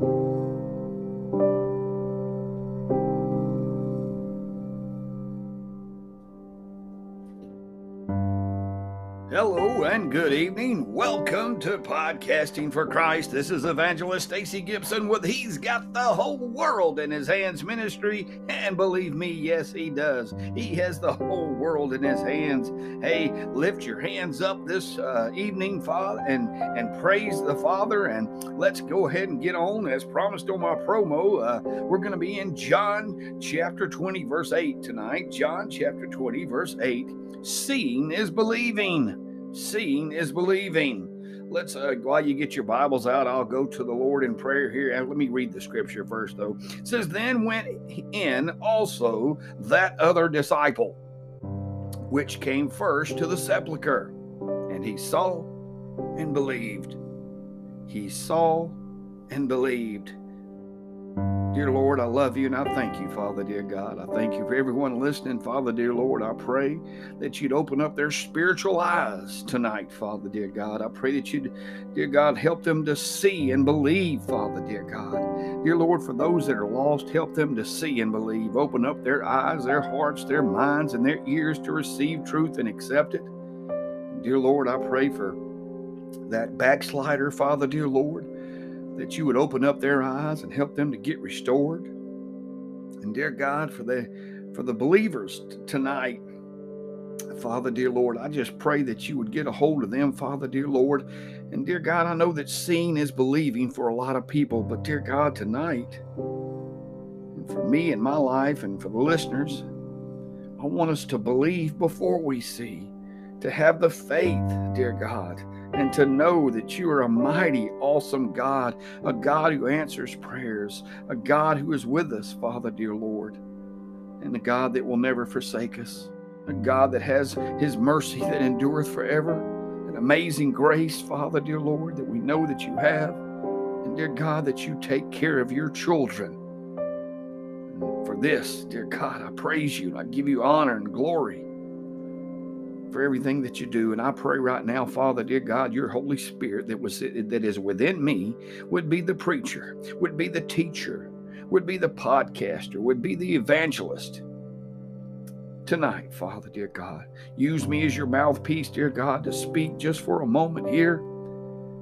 thank you Hello and good evening. Welcome to Podcasting for Christ. This is Evangelist Stacey Gibson with He's Got the Whole World in His Hands ministry. And believe me, yes, He does. He has the whole world in His hands. Hey, lift your hands up this uh, evening, Father, and, and praise the Father. And let's go ahead and get on. As promised on my promo, uh, we're going to be in John chapter 20, verse 8 tonight. John chapter 20, verse 8. Seeing is believing. Seeing is believing. Let's, uh, while you get your Bibles out, I'll go to the Lord in prayer here. And let me read the scripture first, though. It says, Then went in also that other disciple, which came first to the sepulchre, and he saw and believed. He saw and believed. Dear Lord, I love you and I thank you, Father, dear God. I thank you for everyone listening, Father, dear Lord. I pray that you'd open up their spiritual eyes tonight, Father, dear God. I pray that you'd, dear God, help them to see and believe, Father, dear God. Dear Lord, for those that are lost, help them to see and believe. Open up their eyes, their hearts, their minds, and their ears to receive truth and accept it. Dear Lord, I pray for that backslider, Father, dear Lord that you would open up their eyes and help them to get restored. And dear God, for the for the believers t- tonight, Father, dear Lord, I just pray that you would get a hold of them, Father, dear Lord. And dear God, I know that seeing is believing for a lot of people, but dear God, tonight, and for me and my life and for the listeners, I want us to believe before we see, to have the faith, dear God, and to know that you are a mighty, awesome God, a God who answers prayers, a God who is with us, Father, dear Lord, and a God that will never forsake us, a God that has his mercy that endureth forever, an amazing grace, Father, dear Lord, that we know that you have, and dear God, that you take care of your children. For this, dear God, I praise you and I give you honor and glory for everything that you do. And I pray right now, Father, dear God, your Holy Spirit that was that is within me would be the preacher, would be the teacher, would be the podcaster, would be the evangelist. Tonight, Father, dear God, use me as your mouthpiece, dear God, to speak just for a moment here.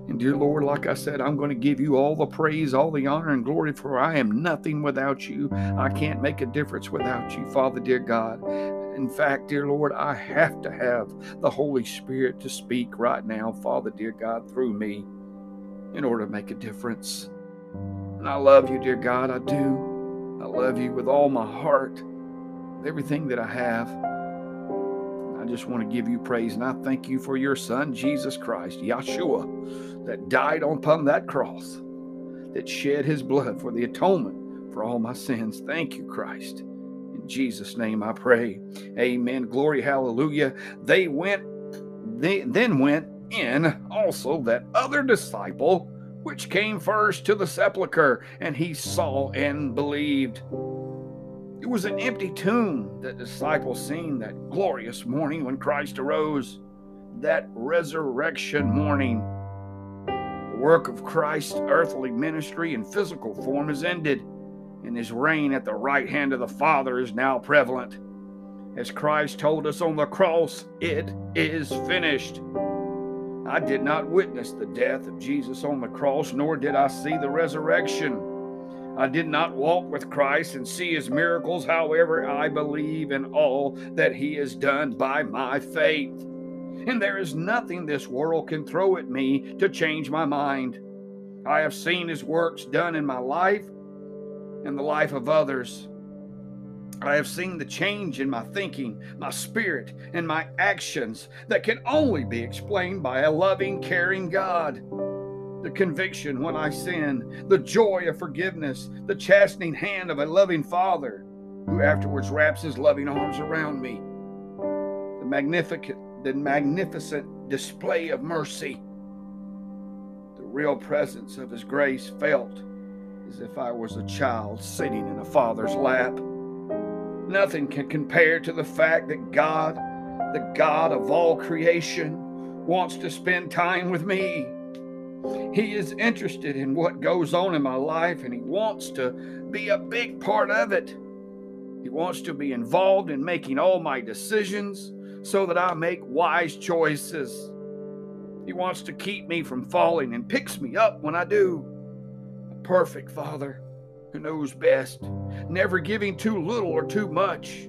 And dear Lord, like I said, I'm going to give you all the praise, all the honor and glory, for I am nothing without you. I can't make a difference without you, Father, dear God. In fact, dear Lord, I have to have the Holy Spirit to speak right now, Father, dear God, through me in order to make a difference. And I love you, dear God, I do. I love you with all my heart, with everything that I have. I just want to give you praise and I thank you for your Son, Jesus Christ, Yeshua, that died upon that cross, that shed his blood for the atonement for all my sins. Thank you, Christ. In Jesus' name I pray. Amen. Glory, hallelujah. They went, they then went in also that other disciple which came first to the sepulchre, and he saw and believed. It was an empty tomb that disciples seen that glorious morning when Christ arose, that resurrection morning. The work of Christ's earthly ministry in physical form is ended and his reign at the right hand of the Father is now prevalent. As Christ told us on the cross, it is finished. I did not witness the death of Jesus on the cross, nor did I see the resurrection. I did not walk with Christ and see his miracles. However, I believe in all that he has done by my faith. And there is nothing this world can throw at me to change my mind. I have seen his works done in my life and the life of others. I have seen the change in my thinking, my spirit, and my actions that can only be explained by a loving, caring God. The conviction when I sin, the joy of forgiveness, the chastening hand of a loving Father who afterwards wraps his loving arms around me. The magnificent, the magnificent display of mercy, the real presence of his grace felt as if I was a child sitting in a father's lap. Nothing can compare to the fact that God, the God of all creation, wants to spend time with me. He is interested in what goes on in my life and He wants to be a big part of it. He wants to be involved in making all my decisions so that I make wise choices. He wants to keep me from falling and picks me up when I do. A perfect Father who knows best, never giving too little or too much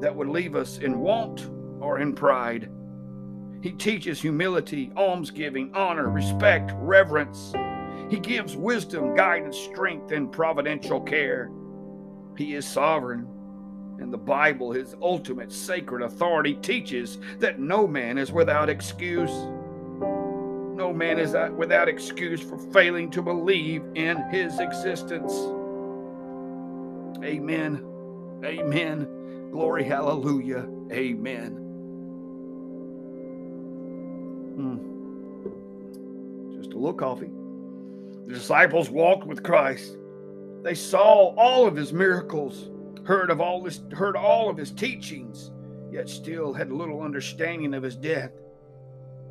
that would leave us in want or in pride. He teaches humility, almsgiving, honor, respect, reverence. He gives wisdom, guidance, strength, and providential care. He is sovereign. And the Bible, his ultimate sacred authority, teaches that no man is without excuse. No man is without excuse for failing to believe in his existence. Amen. Amen. Glory, hallelujah. Amen. Hmm. Just a little coffee. The disciples walked with Christ. They saw all of his miracles, heard of all his heard all of his teachings, yet still had little understanding of his death.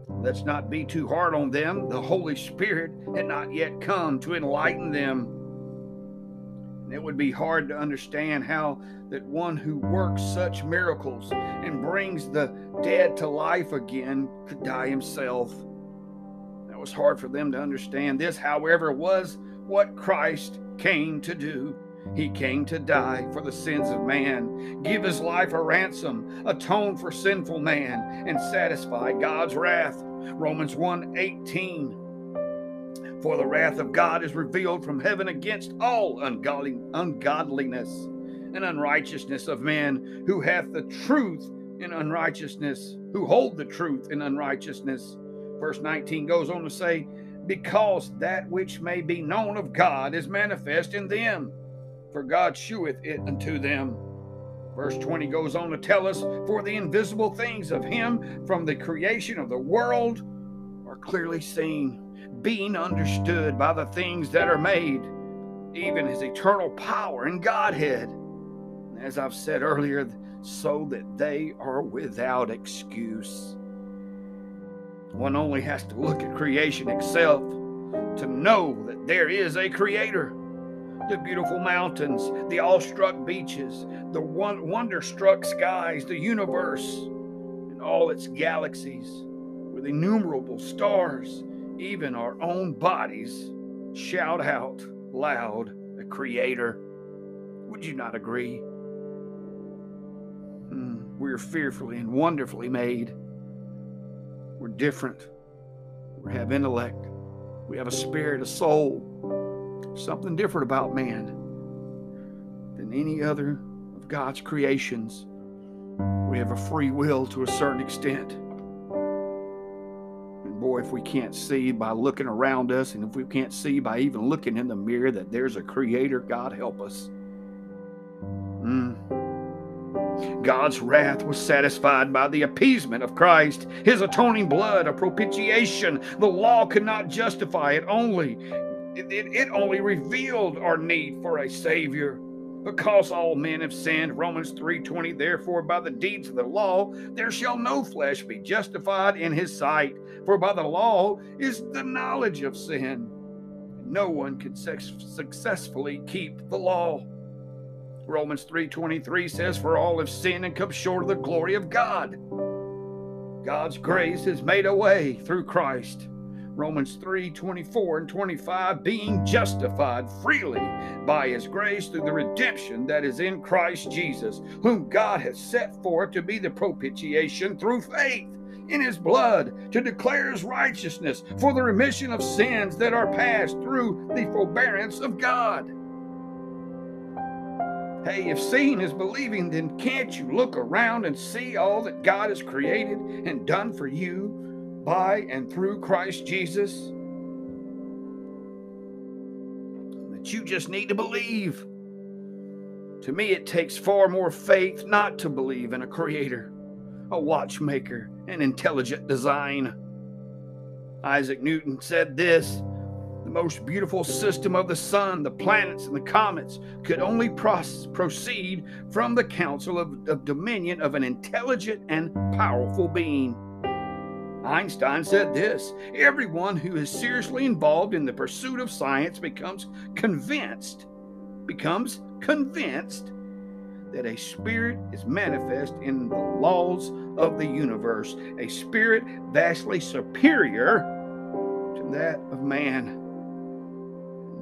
Let's not be too hard on them. The Holy Spirit had not yet come to enlighten them. And it would be hard to understand how that one who works such miracles and brings the dead to life again could die himself. That was hard for them to understand. This, however, was what Christ came to do. He came to die for the sins of man, give his life a ransom, atone for sinful man, and satisfy God's wrath. Romans 1 18. For the wrath of God is revealed from heaven against all ungodly, ungodliness and unrighteousness of men who hath the truth in unrighteousness, who hold the truth in unrighteousness. Verse 19 goes on to say, Because that which may be known of God is manifest in them for God sheweth it unto them. Verse 20 goes on to tell us, For the invisible things of him from the creation of the world are clearly seen, being understood by the things that are made, even his eternal power and Godhead. As I've said earlier, so that they are without excuse. One only has to look at creation itself to know that there is a creator the beautiful mountains, the awestruck beaches, the wonder-struck skies, the universe, and all its galaxies with innumerable stars, even our own bodies shout out loud the Creator. Would you not agree? Hmm, we're fearfully and wonderfully made. We're different. We have intellect. We have a spirit, a soul something different about man than any other of God's creations. We have a free will to a certain extent. And boy, if we can't see by looking around us, and if we can't see by even looking in the mirror that there's a creator, God help us. Mm. God's wrath was satisfied by the appeasement of Christ, his atoning blood, a propitiation. The law could not justify it, only it, it, only revealed our need for a Savior. Because all men have sinned, Romans 3:20, therefore by the deeds of the law there shall no flesh be justified in his sight, for by the law is the knowledge of sin. No one can successfully keep the law. Romans 3:23 says for all have sinned and come short of the glory of God. God's grace has made a way through Christ Romans 3 24 and 25, being justified freely by his grace through the redemption that is in Christ Jesus, whom God has set forth to be the propitiation through faith in his blood to declare his righteousness for the remission of sins that are past through the forbearance of God. Hey, if seeing is believing, then can't you look around and see all that God has created and done for you? By and through Christ Jesus. That you just need to believe. To me, it takes far more faith not to believe in a creator, a watchmaker, an intelligent design. Isaac Newton said this the most beautiful system of the sun, the planets, and the comets could only proceed from the counsel of, of dominion of an intelligent and powerful being. Einstein said this Everyone who is seriously involved in the pursuit of science becomes convinced, becomes convinced that a spirit is manifest in the laws of the universe, a spirit vastly superior to that of man,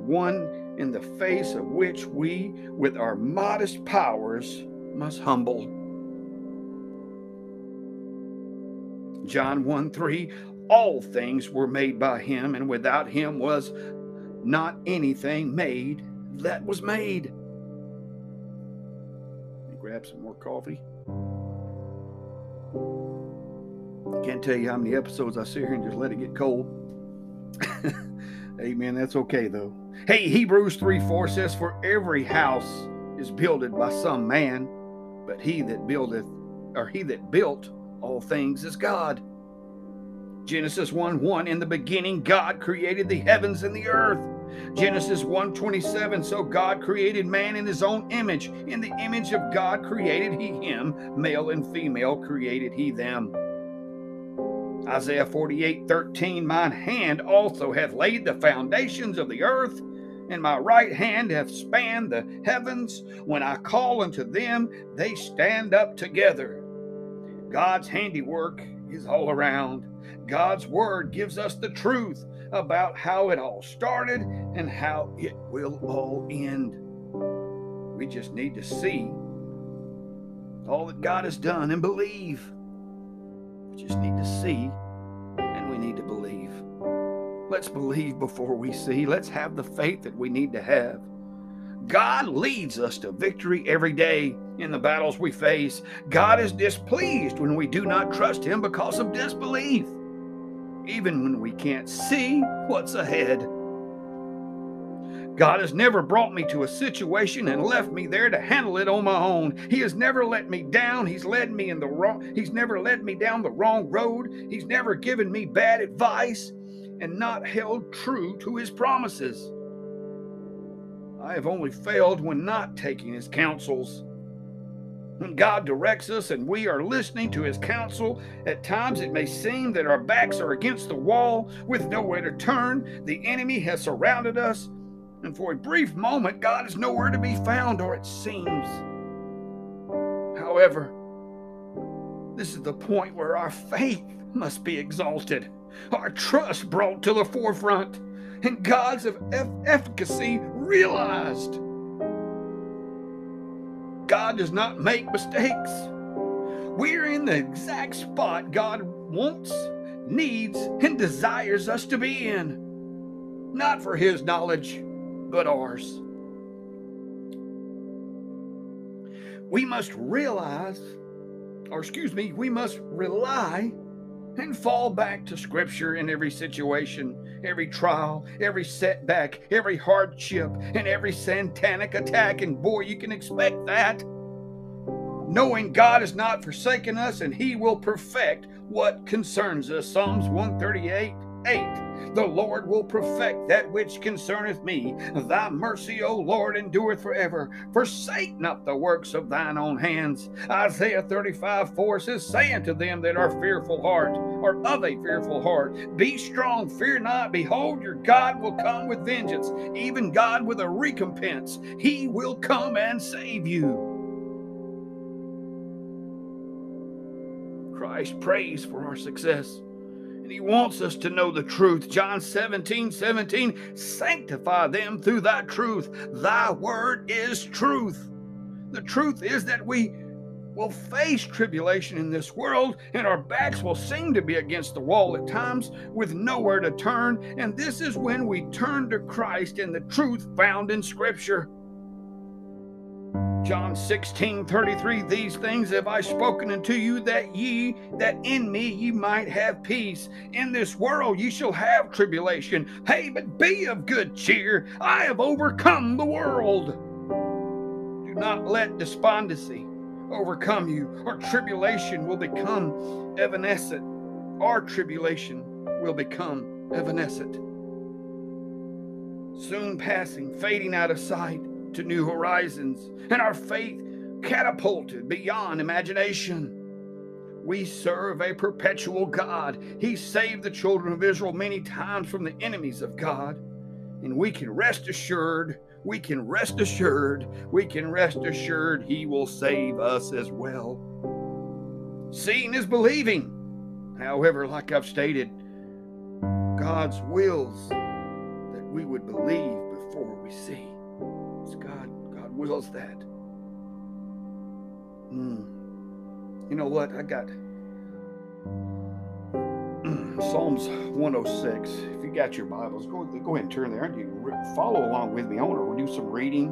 one in the face of which we, with our modest powers, must humble. John 1 3 All things were made by him, and without him was not anything made that was made. Grab some more coffee. Can't tell you how many episodes I sit here and just let it get cold. Amen. That's okay though. Hey, Hebrews 3 4 says, For every house is builded by some man, but he that buildeth, or he that built all things is God. Genesis 1 1 In the beginning, God created the heavens and the earth. Genesis 1 27 So God created man in his own image. In the image of God created he him, male and female created he them. Isaiah 48 13 Mine hand also hath laid the foundations of the earth, and my right hand hath spanned the heavens. When I call unto them, they stand up together. God's handiwork is all around. God's word gives us the truth about how it all started and how it will all end. We just need to see all that God has done and believe. We just need to see and we need to believe. Let's believe before we see. Let's have the faith that we need to have. God leads us to victory every day in the battles we face. God is displeased when we do not trust Him because of disbelief, even when we can't see what's ahead. God has never brought me to a situation and left me there to handle it on my own. He has never let me down. He's led me in the wrong He's never led me down the wrong road. He's never given me bad advice and not held true to his promises. I have only failed when not taking his counsels. When God directs us and we are listening to his counsel, at times it may seem that our backs are against the wall with nowhere to turn. The enemy has surrounded us, and for a brief moment, God is nowhere to be found, or it seems. However, this is the point where our faith must be exalted, our trust brought to the forefront, and God's efficacy realized. God does not make mistakes. We're in the exact spot God wants, needs, and desires us to be in. Not for His knowledge, but ours. We must realize, or excuse me, we must rely and fall back to Scripture in every situation, every trial, every setback, every hardship, and every satanic attack. And boy, you can expect that. Knowing God has not forsaken us and He will perfect what concerns us. Psalms 138 8. The Lord will perfect that which concerneth me. Thy mercy, O Lord, endureth forever. Forsake not the works of thine own hands. Isaiah 35 4 says, Say unto them that are fearful heart, or of a fearful heart, Be strong, fear not. Behold, your God will come with vengeance, even God with a recompense. He will come and save you. Christ prays for our success. And he wants us to know the truth. John 17, 17, sanctify them through thy truth. Thy word is truth. The truth is that we will face tribulation in this world, and our backs will seem to be against the wall at times with nowhere to turn. And this is when we turn to Christ and the truth found in Scripture. John 16, 33, these things have I spoken unto you that ye, that in me ye might have peace. In this world ye shall have tribulation. Hey, but be of good cheer. I have overcome the world. Do not let despondency overcome you, or tribulation will become evanescent. Our tribulation will become evanescent. Soon passing, fading out of sight to new horizons, and our faith catapulted beyond imagination. We serve a perpetual God. He saved the children of Israel many times from the enemies of God. And we can rest assured, we can rest assured, we can rest assured He will save us as well. Seeing is believing. However, like I've stated, God's wills that we would believe before we see. God, God wills that. Mm. You know what? I got Psalms 106. If you got your Bibles, go, go ahead and turn there. You follow along with me. I want to do some reading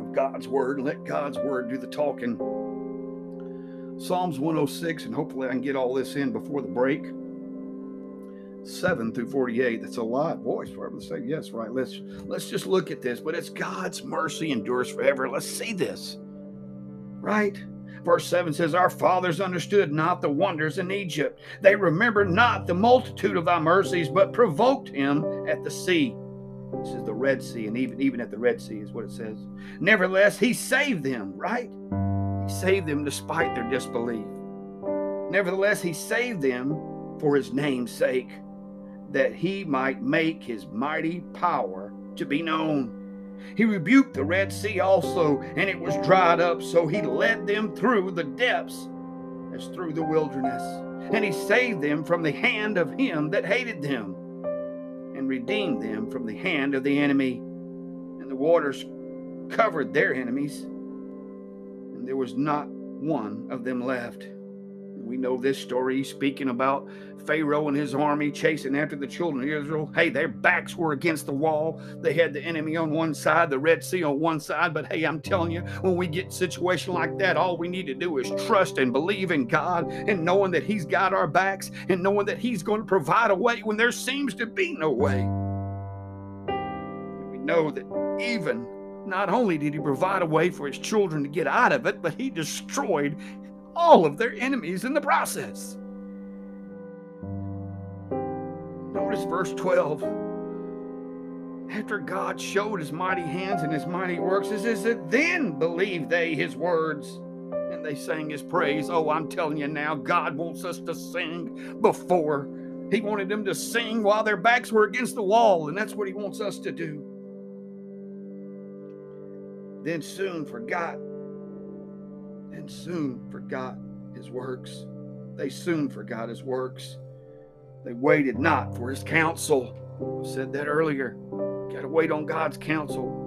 of God's Word. And let God's Word do the talking. Psalms 106, and hopefully I can get all this in before the break. 7 through 48. That's a lot. Boys, for to say yes, right. Let's let's just look at this. But it's God's mercy endures forever. Let's see this. Right? Verse 7 says, Our fathers understood not the wonders in Egypt. They remembered not the multitude of thy mercies, but provoked him at the sea. This is the Red Sea, and even, even at the Red Sea is what it says. Nevertheless, he saved them, right? He saved them despite their disbelief. Nevertheless, he saved them for his name's sake, that he might make his mighty power to be known. He rebuked the Red Sea also, and it was dried up, so he led them through the depths as through the wilderness. And he saved them from the hand of him that hated them, and redeemed them from the hand of the enemy. And the waters covered their enemies, and there was not one of them left. We know this story. Speaking about Pharaoh and his army chasing after the children of Israel. Hey, their backs were against the wall. They had the enemy on one side, the Red Sea on one side. But hey, I'm telling you, when we get situation like that, all we need to do is trust and believe in God and knowing that He's got our backs and knowing that He's going to provide a way when there seems to be no way. We know that even not only did He provide a way for His children to get out of it, but He destroyed all of their enemies in the process. Notice verse 12. After God showed his mighty hands and his mighty works, it says that then believed they his words and they sang his praise. Oh, I'm telling you now, God wants us to sing before. He wanted them to sing while their backs were against the wall, and that's what he wants us to do. Then soon forgot and soon forgot his works. They soon forgot his works. They waited not for his counsel. I said that earlier. Got to wait on God's counsel.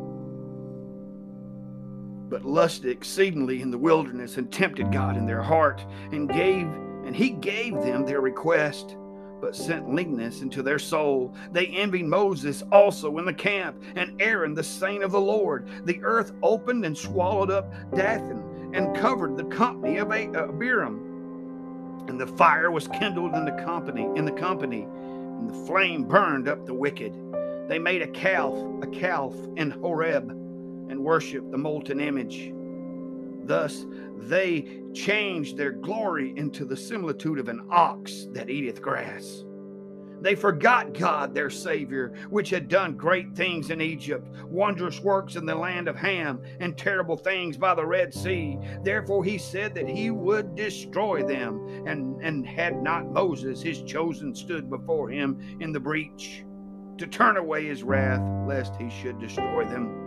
But lusted exceedingly in the wilderness and tempted God in their heart and gave and he gave them their request but sent leanness into their soul. They envied Moses also in the camp, and Aaron the saint of the Lord. The earth opened and swallowed up Dathan and covered the company of uh, Abiram. And the fire was kindled in the company, in the company, and the flame burned up the wicked. They made a calf, a calf in Horeb, and worshipped the molten image. Thus they changed their glory into the similitude of an ox that eateth grass. They forgot God, their Savior, which had done great things in Egypt, wondrous works in the land of Ham, and terrible things by the Red Sea. Therefore he said that he would destroy them, and, and had not Moses, his chosen, stood before him in the breach to turn away his wrath, lest he should destroy them.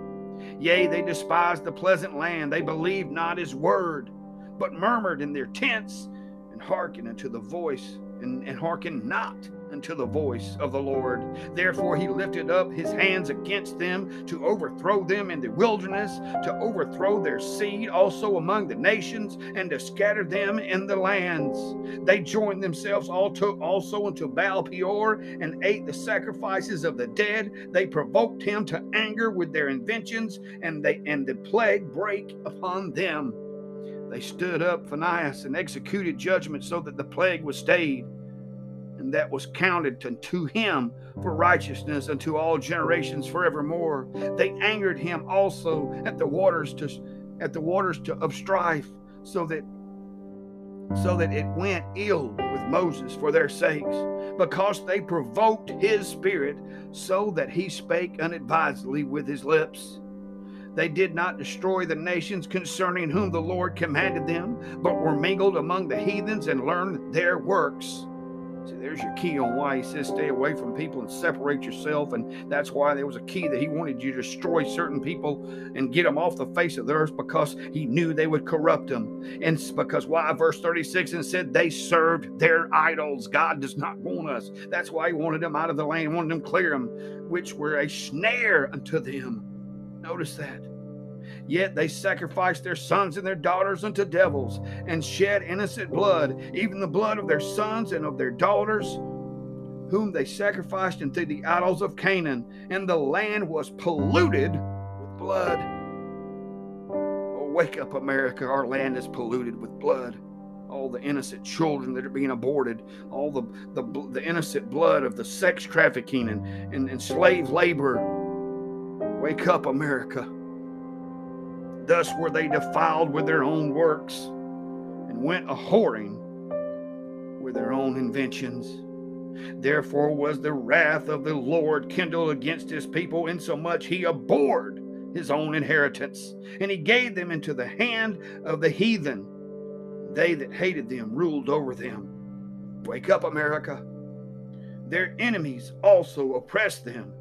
Yea, they despised the pleasant land, they believed not his word, but murmured in their tents, and hearkened unto the voice, and, and hearkened not unto the voice of the Lord. Therefore, he lifted up his hands against them to overthrow them in the wilderness, to overthrow their seed also among the nations, and to scatter them in the lands. They joined themselves also unto Baal Peor and ate the sacrifices of the dead. They provoked him to anger with their inventions, and they and the plague break upon them. They stood up Phinehas and executed judgment so that the plague was stayed and that was counted to, to him for righteousness unto all generations forevermore. They angered him also at the waters to at the waters to, of strife, so that so that it went ill with Moses for their sakes, because they provoked his spirit, so that he spake unadvisedly with his lips. They did not destroy the nations concerning whom the Lord commanded them, but were mingled among the heathens and learned their works. See, there's your key on why he says stay away from people and separate yourself. And that's why there was a key that he wanted you to destroy certain people and get them off the face of the earth because he knew they would corrupt them. And because why? Verse 36 and said they served their idols. God does not want us. That's why he wanted them out of the land, wanted them clear them, which were a snare unto them. Notice that. Yet they sacrificed their sons and their daughters unto devils and shed innocent blood, even the blood of their sons and of their daughters, whom they sacrificed unto the idols of Canaan. And the land was polluted with blood. Oh, wake up, America. Our land is polluted with blood. All the innocent children that are being aborted, all the, the, the innocent blood of the sex trafficking and, and, and slave labor. Wake up, America. Thus were they defiled with their own works and went a whoring with their own inventions. Therefore was the wrath of the Lord kindled against his people, insomuch he abhorred his own inheritance, and he gave them into the hand of the heathen. They that hated them ruled over them. Wake up, America. Their enemies also oppressed them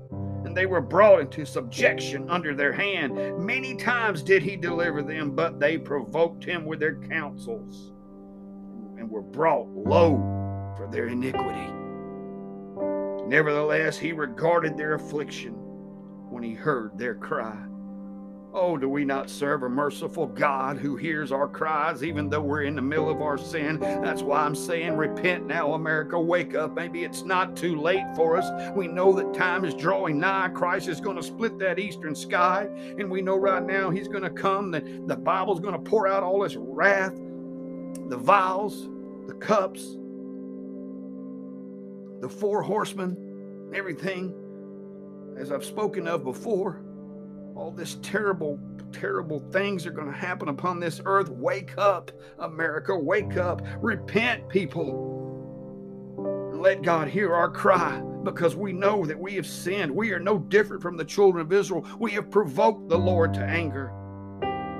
and they were brought into subjection under their hand. Many times did he deliver them, but they provoked him with their counsels and were brought low for their iniquity. Nevertheless, he regarded their affliction when he heard their cry. Oh, do we not serve a merciful God who hears our cries even though we're in the middle of our sin? That's why I'm saying, repent now, America. Wake up. Maybe it's not too late for us. We know that time is drawing nigh. Christ is going to split that eastern sky. And we know right now he's going to come, that the Bible's going to pour out all his wrath, the vials, the cups, the four horsemen, everything, as I've spoken of before all this terrible, terrible things are going to happen upon this earth. Wake up, America. Wake up. Repent, people. Let God hear our cry because we know that we have sinned. We are no different from the children of Israel. We have provoked the Lord to anger.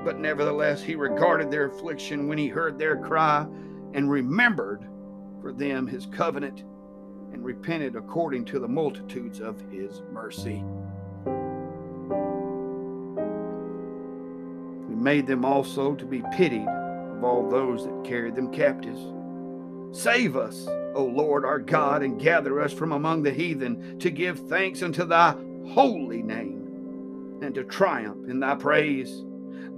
But nevertheless, he regarded their affliction when he heard their cry and remembered for them his covenant and repented according to the multitudes of his mercy. Made them also to be pitied of all those that carried them captives. Save us, O Lord our God, and gather us from among the heathen to give thanks unto thy holy name and to triumph in thy praise.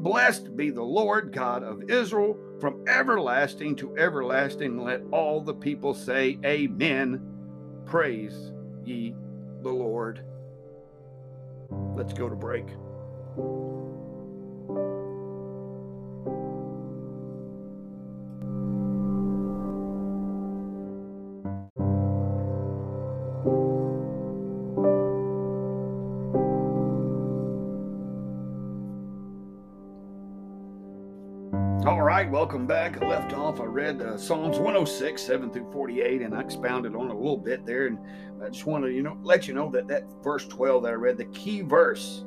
Blessed be the Lord God of Israel from everlasting to everlasting. Let all the people say, Amen. Praise ye the Lord. Let's go to break. Welcome back. I left off. I read uh, Psalms 106, 7 through 48, and I expounded on a little bit there. And I just want to, you know, let you know that that verse 12 that I read, the key verse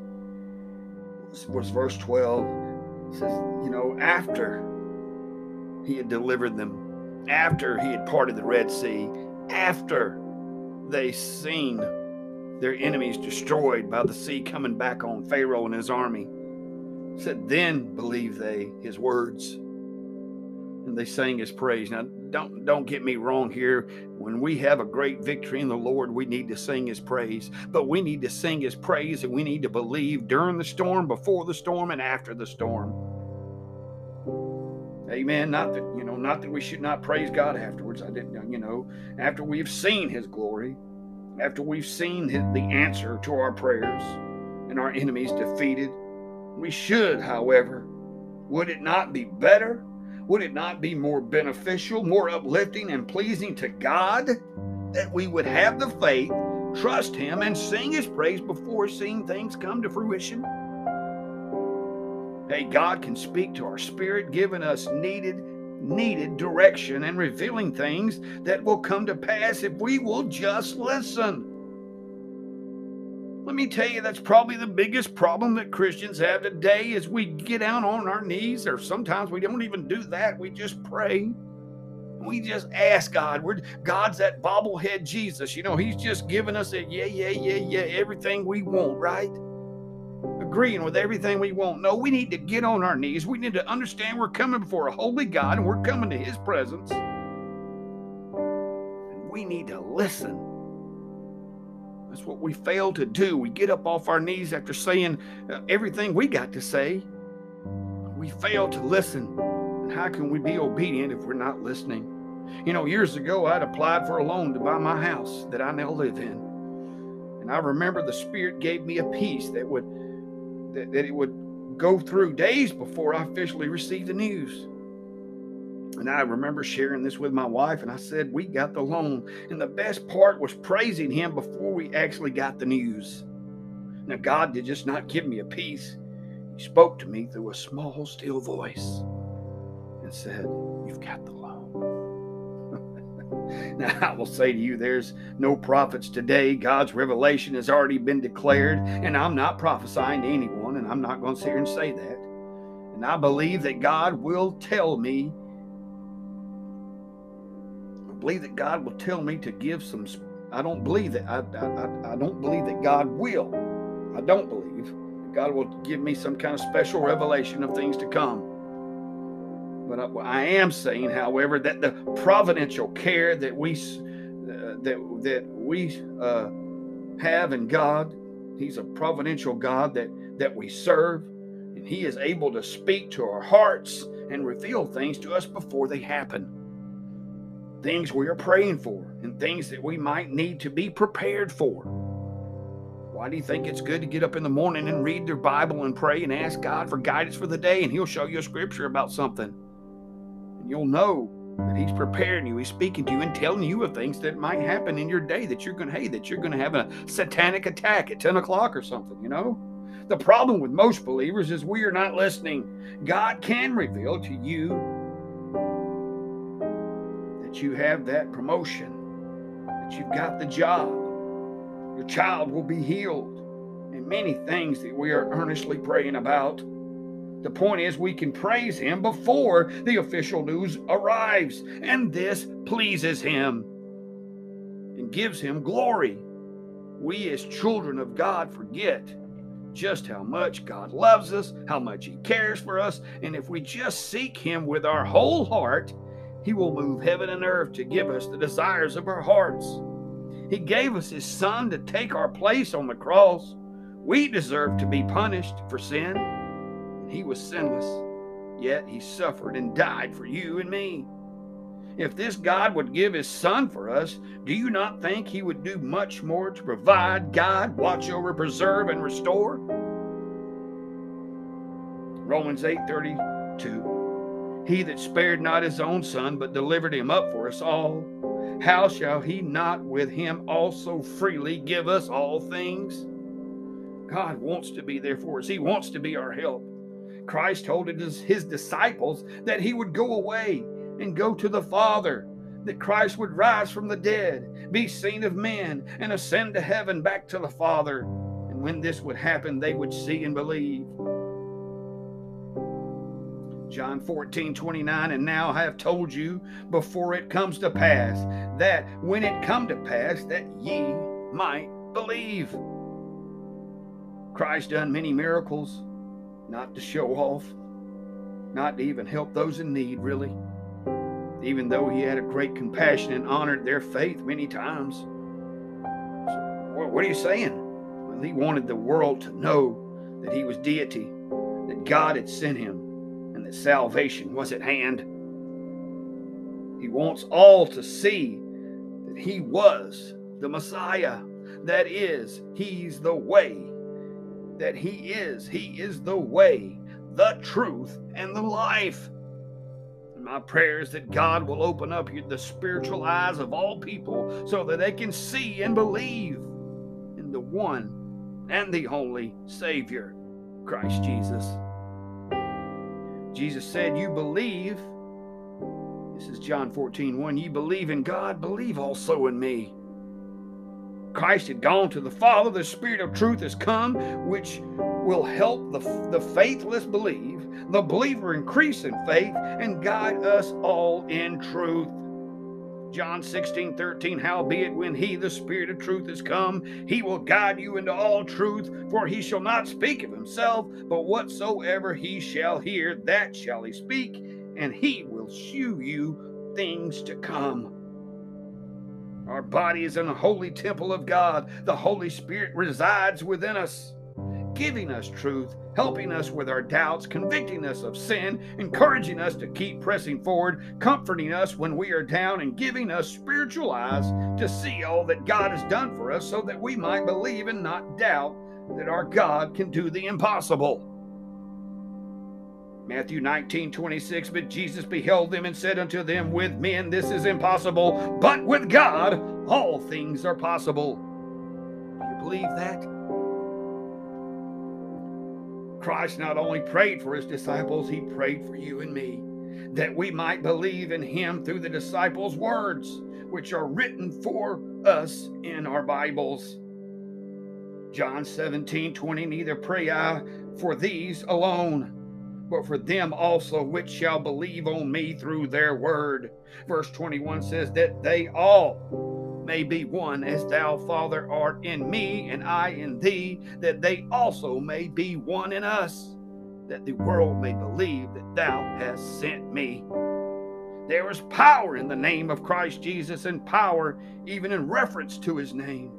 was, was verse 12. It says, you know, after he had delivered them, after he had parted the Red Sea, after they seen their enemies destroyed by the sea coming back on Pharaoh and his army, said, then believe they his words they sang his praise. Now, don't don't get me wrong here. When we have a great victory in the Lord, we need to sing his praise. But we need to sing his praise and we need to believe during the storm, before the storm, and after the storm. Amen. Not that, you know, not that we should not praise God afterwards. I didn't, you know, after we've seen his glory, after we've seen the answer to our prayers and our enemies defeated, we should, however, would it not be better would it not be more beneficial, more uplifting, and pleasing to God that we would have the faith, trust Him, and sing His praise before seeing things come to fruition? Hey, God can speak to our spirit, giving us needed needed direction and revealing things that will come to pass if we will just listen. Let me tell you, that's probably the biggest problem that Christians have today is we get down on our knees, or sometimes we don't even do that. We just pray. We just ask God. We're God's that bobblehead Jesus. You know, He's just giving us a yeah, yeah, yeah, yeah, everything we want, right? Agreeing with everything we want. No, we need to get on our knees. We need to understand we're coming before a holy God and we're coming to His presence. We need to listen. That's what we fail to do. We get up off our knees after saying uh, everything we got to say. We fail to listen. And how can we be obedient if we're not listening? You know, years ago, I'd applied for a loan to buy my house that I now live in. And I remember the Spirit gave me a peace that would that, that it would go through days before I officially received the news. And I remember sharing this with my wife, and I said, We got the loan. And the best part was praising him before we actually got the news. Now, God did just not give me a peace, He spoke to me through a small, still voice and said, You've got the loan. now, I will say to you, there's no prophets today. God's revelation has already been declared, and I'm not prophesying to anyone, and I'm not going to sit here and say that. And I believe that God will tell me. Believe that God will tell me to give some. I don't believe that. I, I, I don't believe that God will. I don't believe God will give me some kind of special revelation of things to come. But I, I am saying, however, that the providential care that we uh, that that we uh, have in God, He's a providential God that that we serve, and He is able to speak to our hearts and reveal things to us before they happen. Things we are praying for, and things that we might need to be prepared for. Why do you think it's good to get up in the morning and read your Bible and pray and ask God for guidance for the day, and He'll show you a scripture about something? And you'll know that he's preparing you he's speaking to you and telling you of things that might happen in your day that you're going to hey that you're going to have a satanic attack at 10 o'clock or something you know the problem with most believers is we are not listening god can reveal to you you have that promotion that you've got the job your child will be healed and many things that we are earnestly praying about the point is, we can praise him before the official news arrives, and this pleases him and gives him glory. We, as children of God, forget just how much God loves us, how much He cares for us, and if we just seek Him with our whole heart, He will move heaven and earth to give us the desires of our hearts. He gave us His Son to take our place on the cross. We deserve to be punished for sin and he was sinless, yet he suffered and died for you and me. If this God would give his son for us, do you not think he would do much more to provide, guide, watch over, preserve, and restore? Romans 8:32. He that spared not his own son, but delivered him up for us all, how shall he not with him also freely give us all things? God wants to be there for us. He wants to be our help. Christ told his disciples that he would go away and go to the Father, that Christ would rise from the dead, be seen of men, and ascend to heaven back to the Father. And when this would happen, they would see and believe. John 14, 29, and now I have told you before it comes to pass, that when it come to pass, that ye might believe. Christ done many miracles not to show off, not to even help those in need, really. Even though he had a great compassion and honored their faith many times. So, what are you saying? Well, he wanted the world to know that he was deity, that God had sent him, that salvation was at hand. He wants all to see that he was the Messiah. That is, he's the way that He is. He is the way, the truth, and the life. My prayer is that God will open up the spiritual eyes of all people so that they can see and believe in the one and the only Savior, Christ Jesus. Jesus said, You believe. This is John 14, 1. You believe in God, believe also in me. Christ had gone to the Father, the Spirit of truth has come, which will help the, the faithless believe, the believer increase in faith, and guide us all in truth. John 16, 13, howbeit when he, the Spirit of truth, is come, he will guide you into all truth, for he shall not speak of himself, but whatsoever he shall hear, that shall he speak, and he will shew you things to come. Our body is in a holy temple of God. The Holy Spirit resides within us giving us truth, helping us with our doubts, convicting us of sin, encouraging us to keep pressing forward, comforting us when we are down, and giving us spiritual eyes to see all that God has done for us so that we might believe and not doubt that our God can do the impossible. Matthew 19, 26, but Jesus beheld them and said unto them, With men this is impossible, but with God all things are possible. Do you believe that? Christ not only prayed for his disciples, he prayed for you and me, that we might believe in him through the disciples' words, which are written for us in our Bibles. John 17, 20, neither pray I for these alone, but for them also which shall believe on me through their word. Verse 21 says that they all may be one as thou, Father, art in me and I in thee, that they also may be one in us, that the world may believe that thou hast sent me. There is power in the name of Christ Jesus, and power even in reference to his name.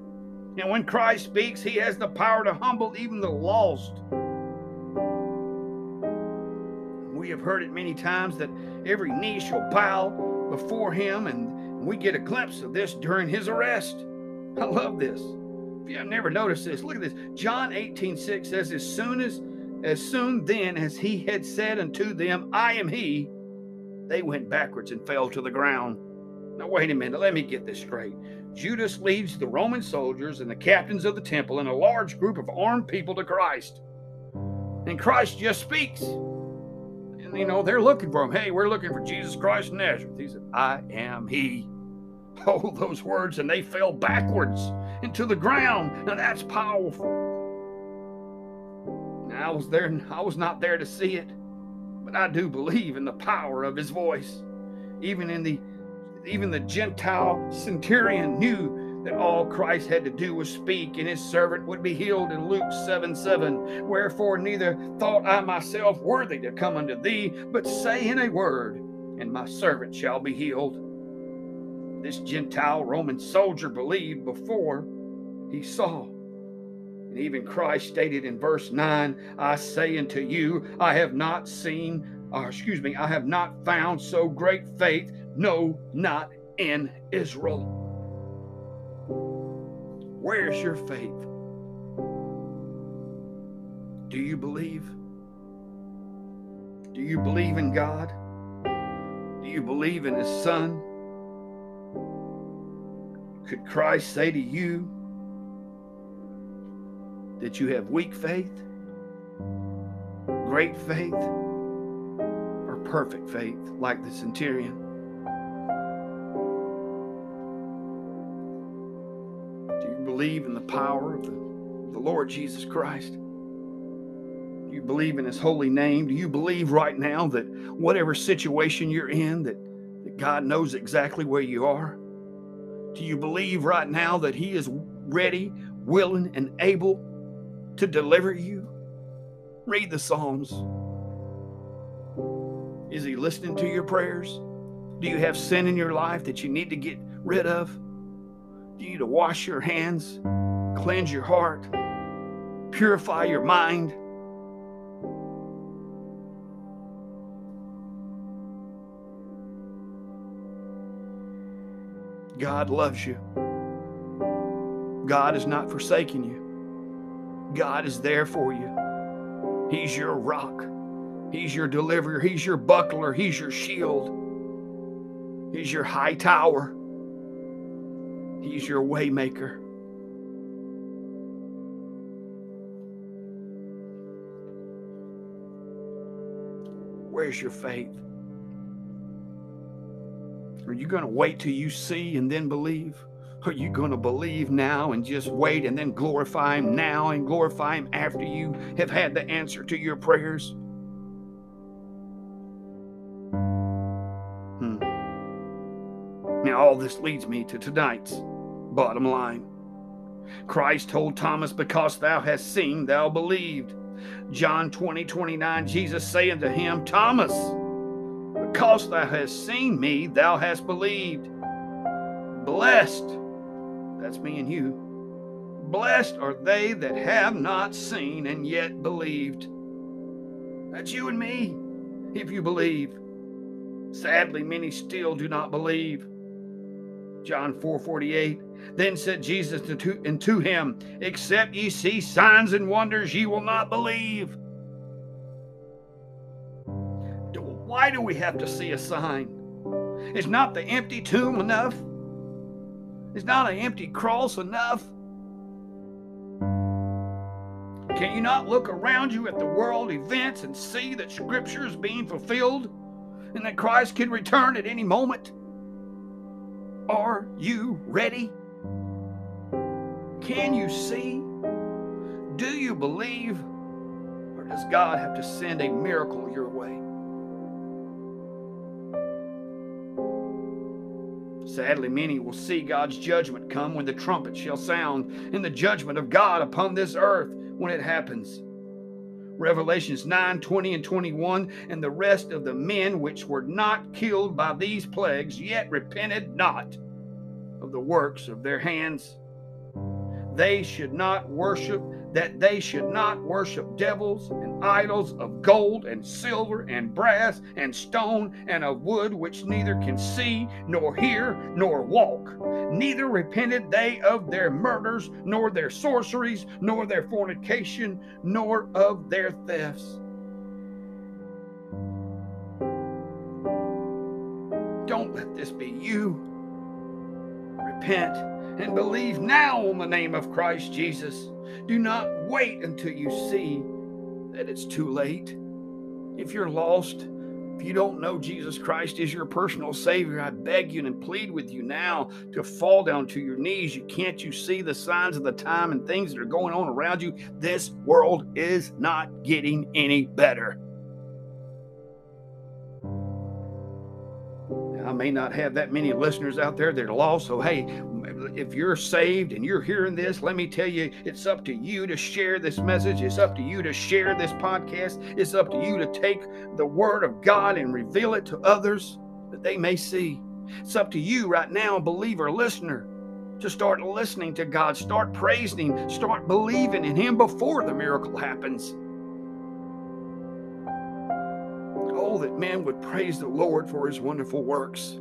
And when Christ speaks, he has the power to humble even the lost. We have heard it many times that every knee shall bow before him and we get a glimpse of this during his arrest. I love this. If you have never noticed this, look at this. John 18, 6 says, As soon as as soon then as he had said unto them, I am he, they went backwards and fell to the ground. Now, wait a minute, let me get this straight. Judas leads the Roman soldiers and the captains of the temple and a large group of armed people to Christ. And Christ just speaks. And, you know, they're looking for him. Hey, we're looking for Jesus Christ of Nazareth. He said, I am he. Oh, those words, and they fell backwards into the ground. Now that's powerful. Now, I was there, I was not there to see it, but I do believe in the power of his voice. Even in the even the Gentile centurion knew that all Christ had to do was speak, and his servant would be healed in Luke 7 7. Wherefore, neither thought I myself worthy to come unto thee, but say in a word, and my servant shall be healed this Gentile Roman soldier believed before he saw. And even Christ stated in verse 9, I say unto you, I have not seen, or excuse me, I have not found so great faith, no, not in Israel. Where's your faith? Do you believe? Do you believe in God? Do you believe in His Son? Could Christ say to you that you have weak faith, great faith, or perfect faith like the centurion? Do you believe in the power of the, the Lord Jesus Christ? Do you believe in his holy name? Do you believe right now that whatever situation you're in, that, that God knows exactly where you are? Do you believe right now that He is ready, willing, and able to deliver you? Read the Psalms. Is He listening to your prayers? Do you have sin in your life that you need to get rid of? Do you need to wash your hands, cleanse your heart, purify your mind? God loves you. God is not forsaking you. God is there for you. He's your rock. He's your deliverer. He's your buckler. He's your shield. He's your high tower. He's your waymaker. Where's your faith? Are you going to wait till you see and then believe? Are you going to believe now and just wait and then glorify Him now and glorify Him after you have had the answer to your prayers? Hmm. Now, all this leads me to tonight's bottom line. Christ told Thomas, Because thou hast seen, thou believed. John 20, 29, Jesus saying to him, Thomas, because thou hast seen me, thou hast believed. Blessed that's me and you. Blessed are they that have not seen and yet believed. That's you and me, if you believe. Sadly, many still do not believe. John 4 48. Then said Jesus to, unto him, Except ye see signs and wonders, ye will not believe. Why do we have to see a sign? Is not the empty tomb enough? Is not an empty cross enough? Can you not look around you at the world events and see that Scripture is being fulfilled and that Christ can return at any moment? Are you ready? Can you see? Do you believe? Or does God have to send a miracle your way? Sadly, many will see God's judgment come when the trumpet shall sound, and the judgment of God upon this earth when it happens. Revelations 9 20 and 21 and the rest of the men which were not killed by these plagues yet repented not of the works of their hands. They should not worship that they should not worship devils and idols of gold and silver and brass and stone and of wood, which neither can see, nor hear, nor walk. Neither repented they of their murders, nor their sorceries, nor their fornication, nor of their thefts. Don't let this be you. Repent and believe now in the name of Christ Jesus. Do not wait until you see that it's too late. If you're lost, if you don't know Jesus Christ is your personal Savior, I beg you and plead with you now to fall down to your knees. You can't you see the signs of the time and things that are going on around you? This world is not getting any better. I may not have that many listeners out there that are lost. So, hey, if you're saved and you're hearing this, let me tell you, it's up to you to share this message. It's up to you to share this podcast. It's up to you to take the word of God and reveal it to others that they may see. It's up to you right now, believer, listener, to start listening to God, start praising Him, start believing in Him before the miracle happens. Oh, that man would praise the Lord for His wonderful works.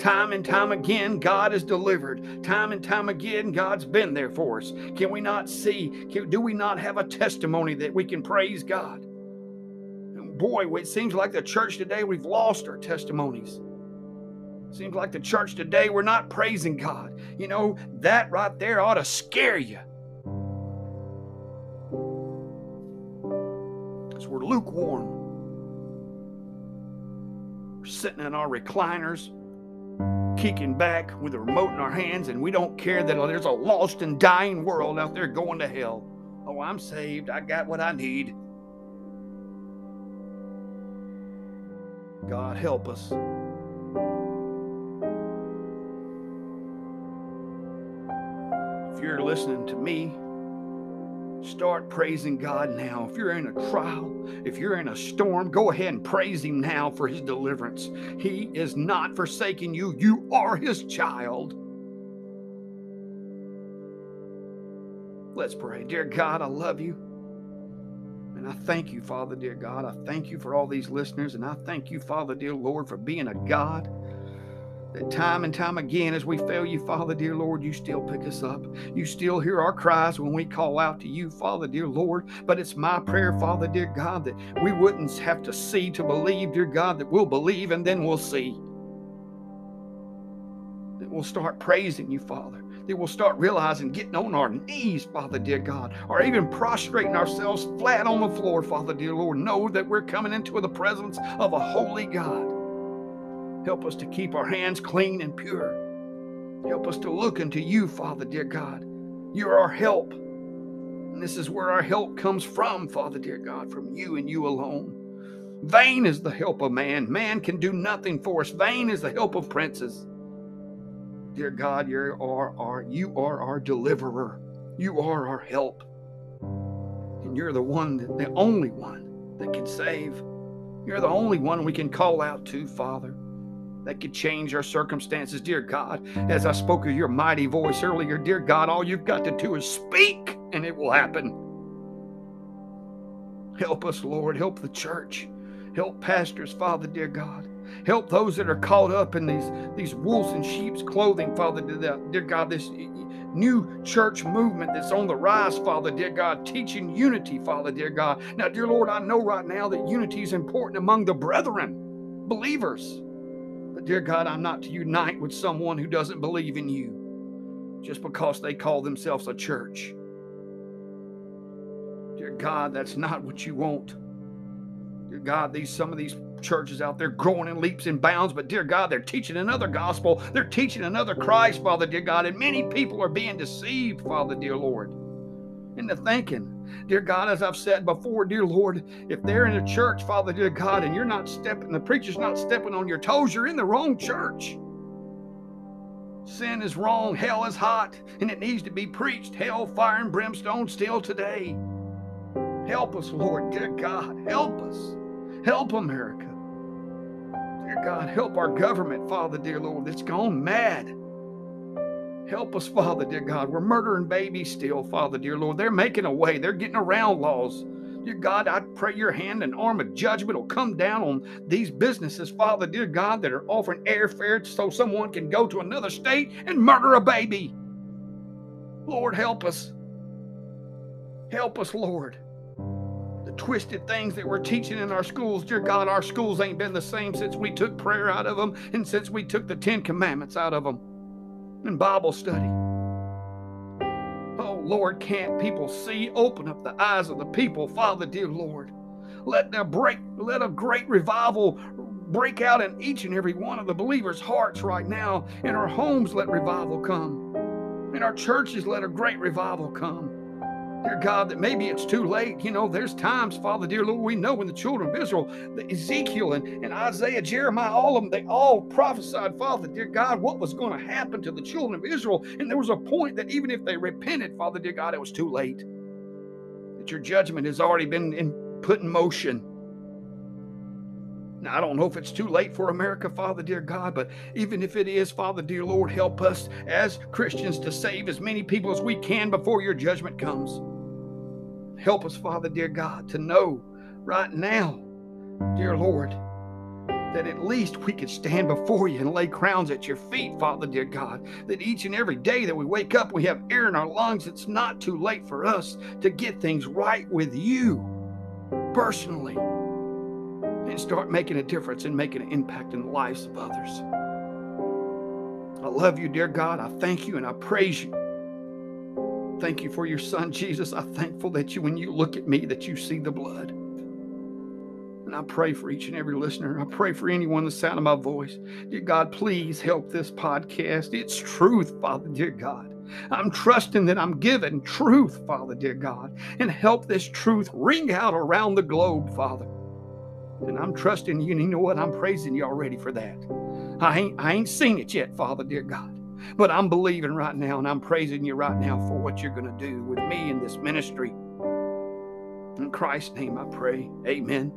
Time and time again, God has delivered. Time and time again, God's been there for us. Can we not see? Can, do we not have a testimony that we can praise God? And boy, it seems like the church today, we've lost our testimonies. Seems like the church today, we're not praising God. You know, that right there ought to scare you. Because we're lukewarm. We're sitting in our recliners, kicking back with a remote in our hands, and we don't care that there's a lost and dying world out there going to hell. Oh, I'm saved. I got what I need. God help us. If you're listening to me, Start praising God now. If you're in a trial, if you're in a storm, go ahead and praise Him now for His deliverance. He is not forsaking you, you are His child. Let's pray. Dear God, I love you. And I thank you, Father, dear God. I thank you for all these listeners. And I thank you, Father, dear Lord, for being a God that time and time again, as we fail you, Father, dear Lord, you still pick us up. You still hear our cries when we call out to you, Father, dear Lord. But it's my prayer, Father, dear God, that we wouldn't have to see to believe, dear God, that we'll believe and then we'll see. That we'll start praising you, Father. That we'll start realizing getting on our knees, Father, dear God, or even prostrating ourselves flat on the floor, Father, dear Lord. Know that we're coming into the presence of a holy God. Help us to keep our hands clean and pure. Help us to look unto you, Father, dear God. You're our help. And this is where our help comes from, Father, dear God, from you and you alone. Vain is the help of man. Man can do nothing for us. Vain is the help of princes. Dear God, you are our, you are our deliverer. You are our help. And you're the one, the only one that can save. You're the only one we can call out to, Father that could change our circumstances, dear God. As I spoke of your mighty voice earlier, dear God, all you've got to do is speak and it will happen. Help us, Lord. Help the church. Help pastors, Father, dear God. Help those that are caught up in these, these wolves and sheep's clothing, Father, dear God, this new church movement that's on the rise, Father, dear God, teaching unity, Father, dear God. Now, dear Lord, I know right now that unity is important among the brethren, believers. But dear God, I'm not to unite with someone who doesn't believe in you just because they call themselves a church. Dear God, that's not what you want. Dear God, these some of these churches out there growing in leaps and bounds, but dear God, they're teaching another gospel. They're teaching another Christ, Father, dear God, and many people are being deceived, Father, dear Lord, into thinking Dear God, as I've said before, dear Lord, if they're in a church, Father, dear God, and you're not stepping, the preacher's not stepping on your toes, you're in the wrong church. Sin is wrong, hell is hot, and it needs to be preached. Hell, fire, and brimstone still today. Help us, Lord, dear God, help us. Help America. Dear God, help our government, Father, dear Lord, that's gone mad. Help us, Father, dear God. We're murdering babies still, Father, dear Lord. They're making a way, they're getting around laws. Dear God, I pray your hand and arm of judgment will come down on these businesses, Father, dear God, that are offering airfare so someone can go to another state and murder a baby. Lord, help us. Help us, Lord. The twisted things that we're teaching in our schools, dear God, our schools ain't been the same since we took prayer out of them and since we took the Ten Commandments out of them and Bible study. Oh, Lord, can't people see? Open up the eyes of the people, Father, dear Lord. Let there break, let a great revival break out in each and every one of the believers' hearts right now. In our homes, let revival come. In our churches, let a great revival come dear God, that maybe it's too late. You know, there's times, Father, dear Lord, we know when the children of Israel, the Ezekiel and, and Isaiah, Jeremiah, all of them, they all prophesied, Father, dear God, what was going to happen to the children of Israel. And there was a point that even if they repented, Father, dear God, it was too late. That your judgment has already been in, put in motion. Now, I don't know if it's too late for America, Father, dear God, but even if it is, Father, dear Lord, help us as Christians to save as many people as we can before your judgment comes. Help us, Father, dear God, to know right now, dear Lord, that at least we could stand before you and lay crowns at your feet, Father, dear God. That each and every day that we wake up, we have air in our lungs. It's not too late for us to get things right with you personally and start making a difference and making an impact in the lives of others. I love you, dear God. I thank you and I praise you. Thank you for your son, Jesus. I'm thankful that you, when you look at me, that you see the blood. And I pray for each and every listener. I pray for anyone the sound of my voice. Dear God, please help this podcast. It's truth, Father, dear God. I'm trusting that I'm given truth, Father, dear God, and help this truth ring out around the globe, Father. And I'm trusting you, and you know what? I'm praising you already for that. I ain't, I ain't seen it yet, Father, dear God. But I'm believing right now and I'm praising you right now for what you're going to do with me in this ministry. In Christ's name I pray. Amen.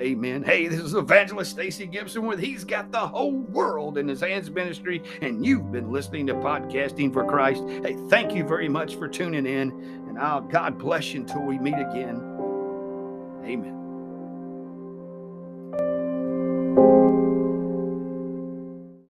Amen. Hey, this is Evangelist Stacey Gibson with He's Got the Whole World in His Hands Ministry, and you've been listening to Podcasting for Christ. Hey, thank you very much for tuning in, and I'll God bless you until we meet again. Amen.